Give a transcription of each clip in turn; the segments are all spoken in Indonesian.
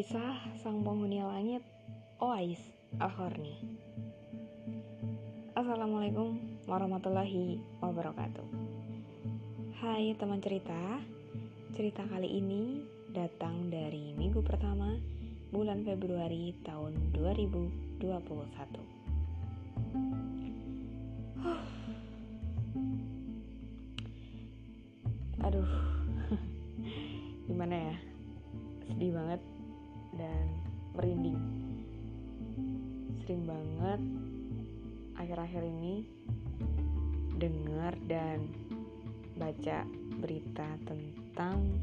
Kisah Sang Penghuni Langit Oais Al-Horni Assalamualaikum warahmatullahi wabarakatuh. Hai teman cerita Cerita kali ini datang dari minggu pertama bulan Februari tahun 2021 Aduh Gimana ya? Sedih banget dan merinding. Sering banget akhir-akhir ini dengar dan baca berita tentang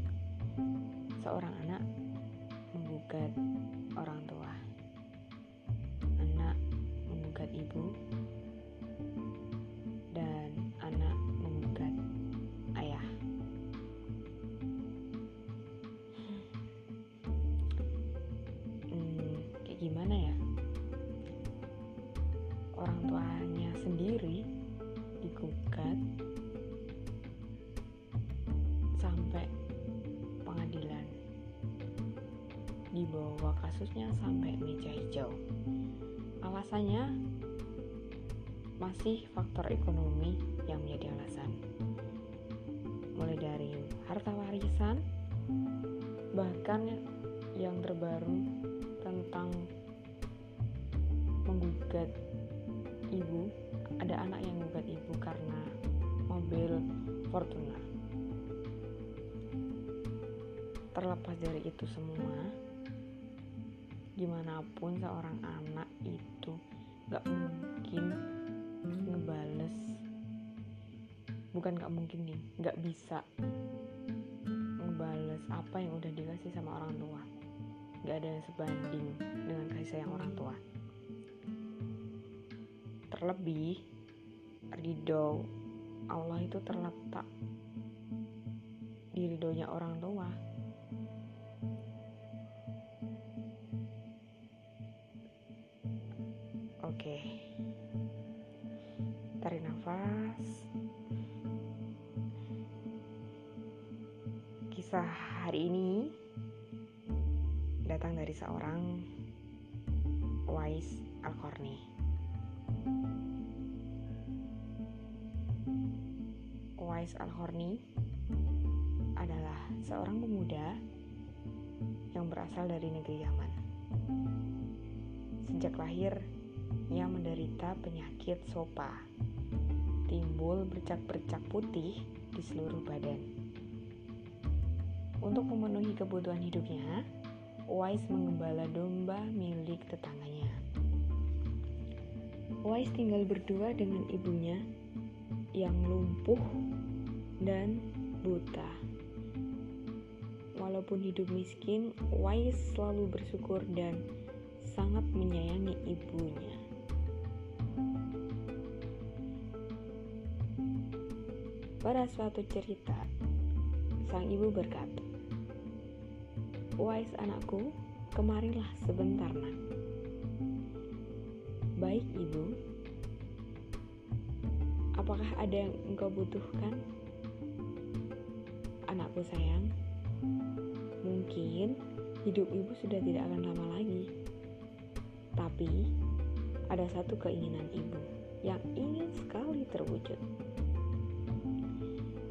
seorang anak menggugat orang tua. Anak menggugat ibu sendiri digugat sampai pengadilan. Dibawa kasusnya sampai meja hijau. Alasannya masih faktor ekonomi yang menjadi alasan. Mulai dari harta warisan bahkan yang terbaru Fortuner terlepas dari itu semua gimana pun seorang anak itu gak mungkin ngebales. Bukan gak mungkin nih gak bisa ngebales apa yang udah dikasih sama orang tua. Gak ada yang sebanding dengan kasih sayang orang tua. Terlebih ridho Allah itu terletak di ridhonya orang tua. Oke. Tarik nafas. Kisah hari ini datang dari seorang Wais Al-Qarni Wais Al-Horni adalah seorang pemuda yang berasal dari negeri Yaman. Sejak lahir, ia menderita penyakit sopa, timbul bercak-bercak putih di seluruh badan. Untuk memenuhi kebutuhan hidupnya, Wais mengembala domba milik tetangganya. Wais tinggal berdua dengan ibunya yang lumpuh dan buta. Walaupun hidup miskin, Wais selalu bersyukur dan sangat menyayangi ibunya. Pada suatu cerita, sang ibu berkata, Wais anakku, kemarilah sebentar nak. Baik ibu, apakah ada yang engkau butuhkan? Anakku sayang, mungkin hidup ibu sudah tidak akan lama lagi. Tapi, ada satu keinginan ibu yang ingin sekali terwujud.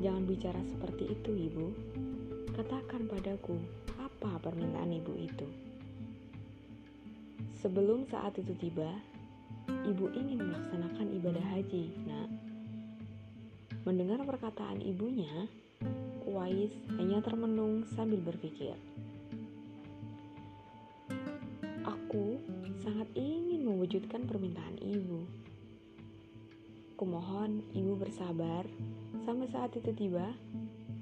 Jangan bicara seperti itu, ibu. Katakan padaku, apa permintaan ibu itu? Sebelum saat itu tiba, ibu ingin melaksanakan ibadah haji. Nah, mendengar perkataan ibunya, Wais hanya termenung sambil berpikir. Aku sangat ingin mewujudkan permintaan ibu. Kumohon ibu bersabar sampai saat itu tiba.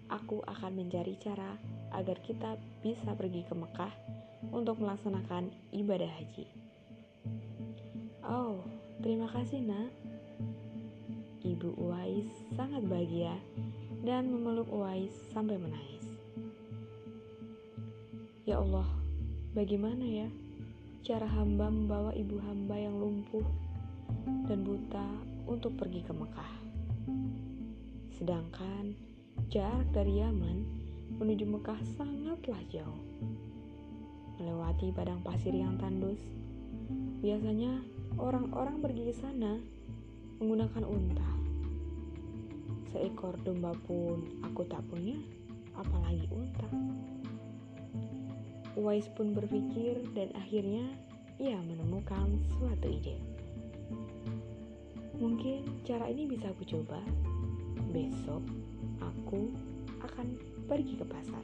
Aku akan mencari cara agar kita bisa pergi ke Mekah untuk melaksanakan ibadah haji. Oh, terima kasih, Nak. Ibu Uwais sangat bahagia dan memeluk Uwais sampai menangis. Ya Allah, bagaimana ya cara hamba membawa ibu hamba yang lumpuh dan buta untuk pergi ke Mekah? Sedangkan jarak dari Yaman menuju Mekah sangatlah jauh. melewati padang pasir yang tandus. Biasanya orang-orang pergi ke sana menggunakan unta. Seekor domba pun aku tak punya, apalagi unta. Uwais pun berpikir dan akhirnya ia menemukan suatu ide. Mungkin cara ini bisa aku coba. Besok aku akan pergi ke pasar.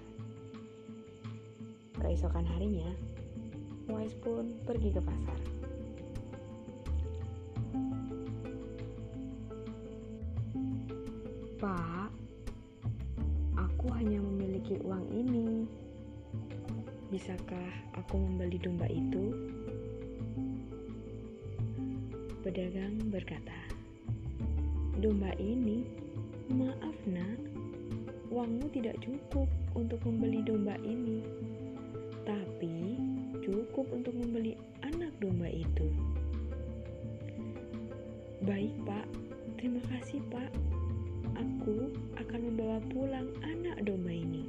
Keesokan harinya, Uwais pun pergi ke pasar. Pak, aku hanya memiliki uang ini. Bisakah aku membeli domba itu? Pedagang berkata, "Domba ini, maaf nak, uangmu tidak cukup untuk membeli domba ini, tapi cukup untuk membeli anak domba itu." Baik, Pak. Terima kasih, Pak. Aku akan membawa pulang anak domba ini.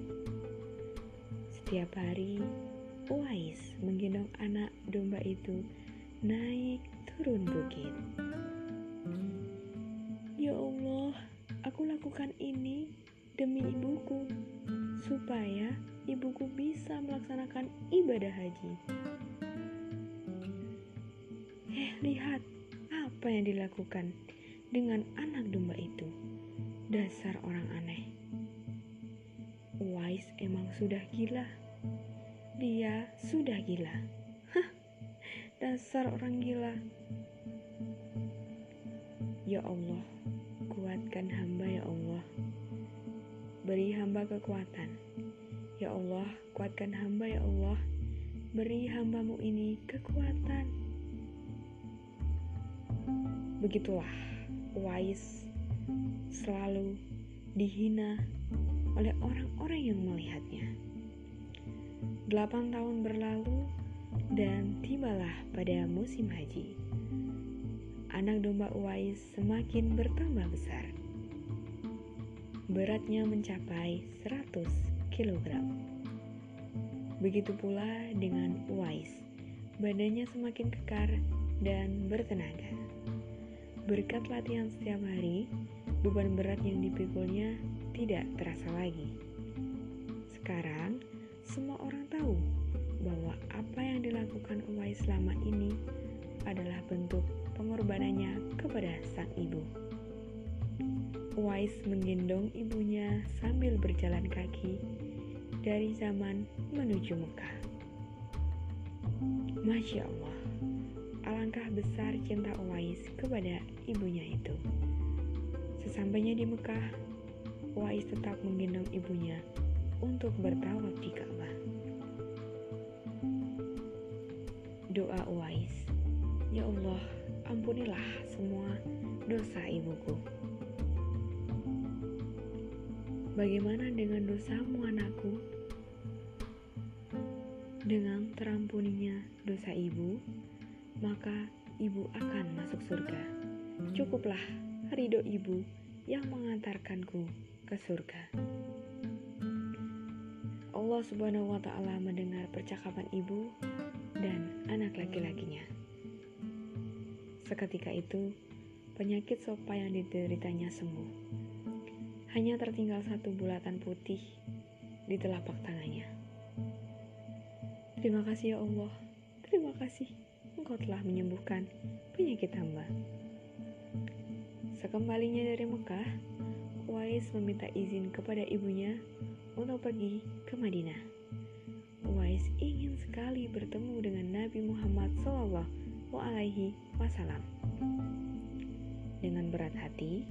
Setiap hari, Uwais menggendong anak domba itu naik turun bukit. Ya Allah, aku lakukan ini demi ibuku, supaya ibuku bisa melaksanakan ibadah haji. Eh, lihat apa yang dilakukan dengan anak domba itu. Dasar orang aneh. Wise emang sudah gila. Dia sudah gila. Hah, dasar orang gila. Ya Allah, kuatkan hamba ya Allah. Beri hamba kekuatan. Ya Allah, kuatkan hamba ya Allah. Beri hambamu ini kekuatan. Begitulah Wais selalu dihina oleh orang-orang yang melihatnya. Delapan tahun berlalu dan tibalah pada musim haji. Anak domba Uwais semakin bertambah besar. Beratnya mencapai 100 kg. Begitu pula dengan Uwais. Badannya semakin kekar dan bertenaga. Berkat latihan setiap hari, beban berat yang dipikulnya tidak terasa lagi. Sekarang, semua orang tahu bahwa apa yang dilakukan Uwais selama ini adalah bentuk pengorbanannya kepada sang ibu. Uwais menggendong ibunya sambil berjalan kaki dari zaman menuju Mekah. Masya Allah, alangkah besar cinta Uwais kepada ibunya itu. Sesampainya di Mekah, Uwais tetap menggendong ibunya untuk bertawaf di Ka'bah. Doa Uwais, Ya Allah, ampunilah semua dosa ibuku. Bagaimana dengan dosamu anakku? Dengan terampuninya dosa ibu, maka ibu akan masuk surga. Cukuplah ridho ibu yang mengantarkanku ke surga. Allah Subhanahu wa Ta'ala mendengar percakapan ibu dan anak laki-lakinya. Seketika itu, penyakit sopa yang dideritanya sembuh. Hanya tertinggal satu bulatan putih di telapak tangannya. Terima kasih ya Allah, terima kasih. Engkau telah menyembuhkan penyakit hamba. Sekembalinya dari Mekah, Uwais meminta izin kepada ibunya untuk pergi ke Madinah. Uwais ingin sekali bertemu dengan Nabi Muhammad Shallallahu Alaihi Wasallam. Dengan berat hati,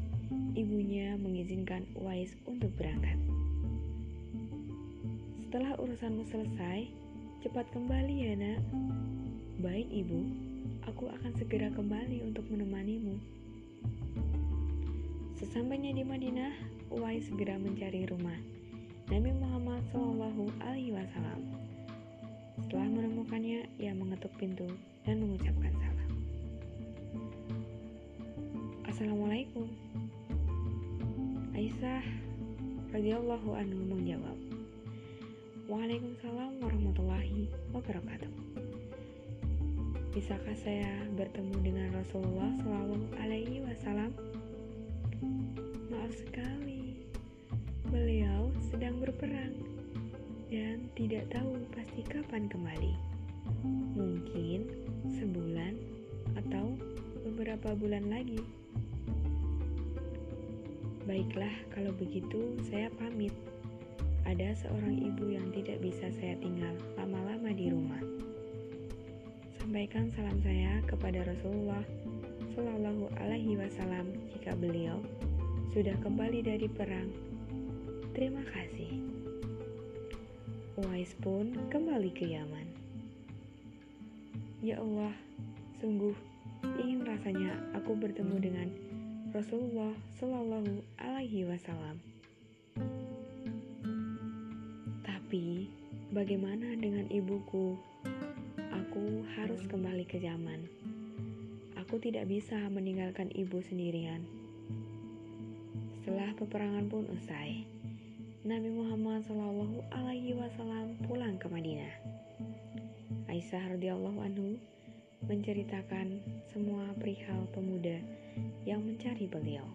ibunya mengizinkan Uwais untuk berangkat. Setelah urusanmu selesai, cepat kembali ya nak, Baik ibu, aku akan segera kembali untuk menemanimu. Sesampainya di Madinah, Uwais segera mencari rumah Nabi Muhammad Shallallahu Alaihi Wasallam. Setelah menemukannya, ia mengetuk pintu dan mengucapkan salam. Assalamualaikum. Aisyah radhiyallahu anhu menjawab, Waalaikumsalam warahmatullahi wabarakatuh. Bisakah saya bertemu dengan Rasulullah Shallallahu Alaihi Wasallam? Maaf sekali, beliau sedang berperang dan tidak tahu pasti kapan kembali. Mungkin sebulan atau beberapa bulan lagi. Baiklah, kalau begitu saya pamit. Ada seorang ibu yang tidak bisa saya tinggal lama-lama di rumah sampaikan salam saya kepada Rasulullah Shallallahu Alaihi Wasallam jika beliau sudah kembali dari perang. Terima kasih. Uwais pun kembali ke Yaman. Ya Allah, sungguh ingin rasanya aku bertemu dengan Rasulullah Shallallahu Alaihi Wasallam. Tapi bagaimana dengan ibuku? Aku harus kembali ke zaman. Aku tidak bisa meninggalkan ibu sendirian. Setelah peperangan pun usai, Nabi Muhammad Shallallahu Alaihi Wasallam pulang ke Madinah. Aisyah radhiyallahu anhu menceritakan semua perihal pemuda yang mencari beliau.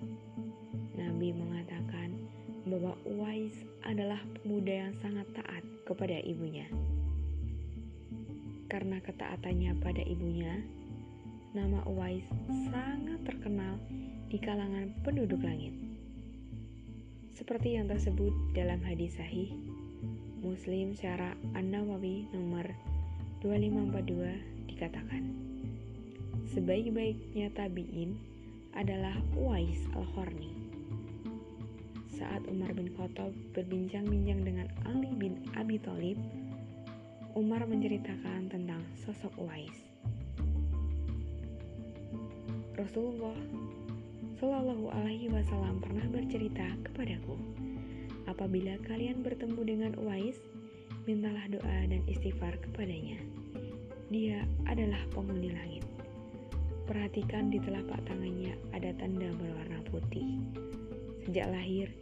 Nabi mengatakan bahwa Uwais adalah pemuda yang sangat taat kepada ibunya. Karena ketaatannya pada ibunya, nama Uwais sangat terkenal di kalangan penduduk langit. Seperti yang tersebut dalam hadis sahih Muslim secara An-Nawawi nomor 2542 dikatakan Sebaik-baiknya tabi'in adalah Uwais al-Horni Saat Umar bin Khattab berbincang-bincang dengan Ali bin Abi Thalib Umar menceritakan tentang sosok Uwais. Rasulullah Shallallahu Alaihi Wasallam pernah bercerita kepadaku, apabila kalian bertemu dengan Uwais, mintalah doa dan istighfar kepadanya. Dia adalah penghuni langit. Perhatikan di telapak tangannya ada tanda berwarna putih. Sejak lahir,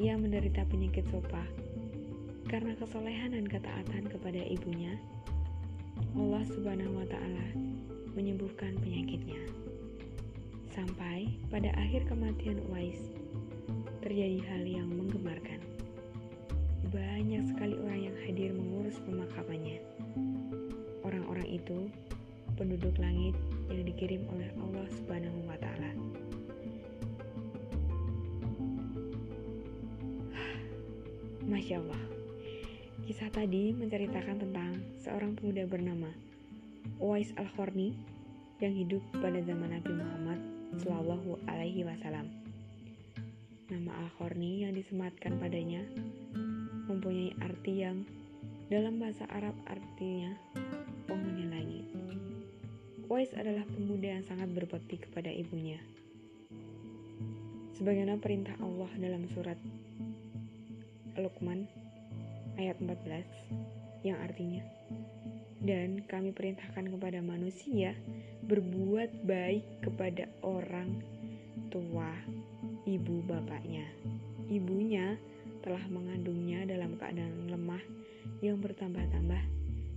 ia menderita penyakit sopa karena kesolehan dan ketaatan ibunya, Allah Subhanahu wa Ta'ala menyembuhkan penyakitnya. Sampai pada akhir kematian Uwais, terjadi hal yang menggemarkan. Banyak sekali orang yang hadir mengurus pemakamannya. Orang-orang itu penduduk langit yang dikirim oleh Allah Subhanahu wa Ta'ala. Masya Allah. Kisah tadi menceritakan tentang seorang pemuda bernama Uwais Al-Khorni yang hidup pada zaman Nabi Muhammad Shallallahu Alaihi Wasallam. Nama Al-Khorni yang disematkan padanya mempunyai arti yang dalam bahasa Arab artinya penghuni langit. Uwais adalah pemuda yang sangat berbakti kepada ibunya. Sebagaimana perintah Allah dalam surat Luqman ayat 14 yang artinya dan kami perintahkan kepada manusia berbuat baik kepada orang tua ibu bapaknya. Ibunya telah mengandungnya dalam keadaan lemah yang bertambah-tambah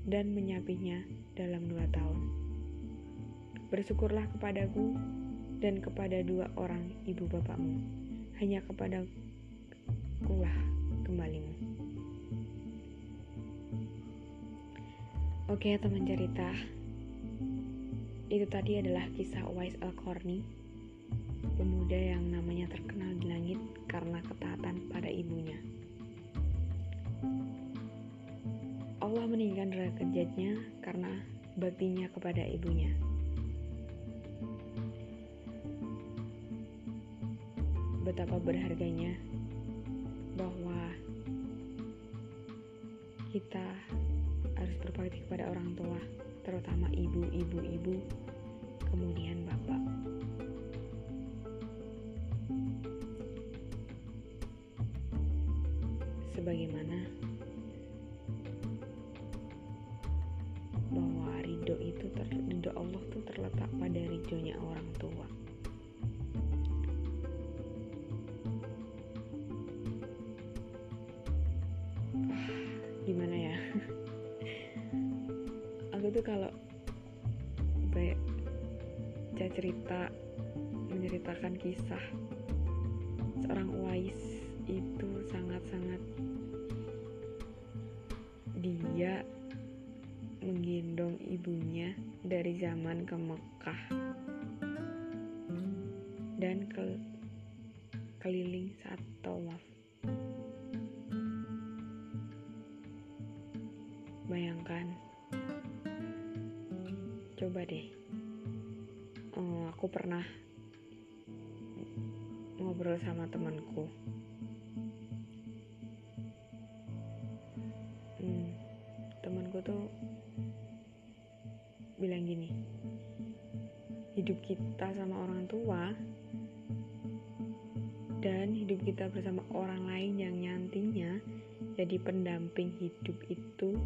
dan menyapinya dalam dua tahun. Bersyukurlah kepadaku dan kepada dua orang ibu bapakmu. Hanya kepada kulah kembalimu. Oke teman cerita. Itu tadi adalah kisah Uwais Al-Qarni Pemuda yang namanya terkenal di langit karena ketaatan pada ibunya. Allah meninggalkan derajatnya karena baktinya kepada ibunya. Betapa berharganya bahwa kita berbakti kepada orang tua, terutama ibu-ibu-ibu, kemudian bapak. Sebagaimana bahwa ridho itu ter, ridho Allah itu terletak pada ridhonya orang tua. Cerita menceritakan kisah seorang Uwais itu sangat-sangat dia menggendong ibunya dari zaman ke Mekah dan ke keliling saat tawaf. Bayangkan, coba deh, aku pernah ngobrol sama temanku. Hmm, temanku tuh bilang gini, hidup kita sama orang tua dan hidup kita bersama orang lain yang nyantinya jadi pendamping hidup itu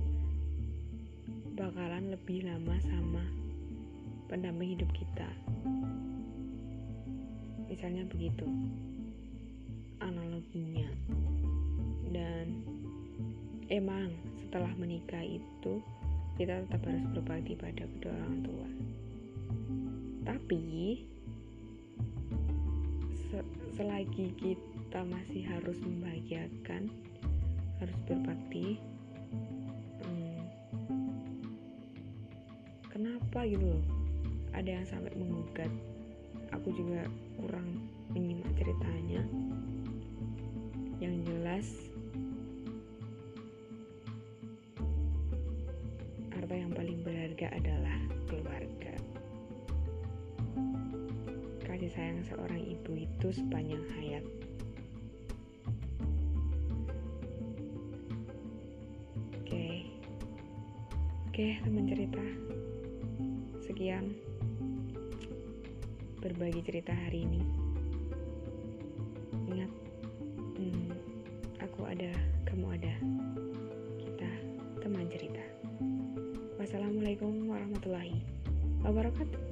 bakalan lebih lama sama pendamping hidup kita. Misalnya begitu analoginya. Dan emang setelah menikah itu kita tetap harus berbakti pada kedua orang tua. Tapi selagi kita masih harus membahagiakan, harus berbakti, kenapa gitu loh ada yang sampai menggugat. Aku juga kurang menyimak ceritanya. Yang jelas harta yang paling berharga adalah keluarga. Kasih sayang seorang ibu itu sepanjang hayat. Oke. Oke teman cerita. Sekian berbagi cerita hari ini. Ingat, hmm, aku ada, kamu ada. Kita teman cerita. Wassalamualaikum warahmatullahi wabarakatuh.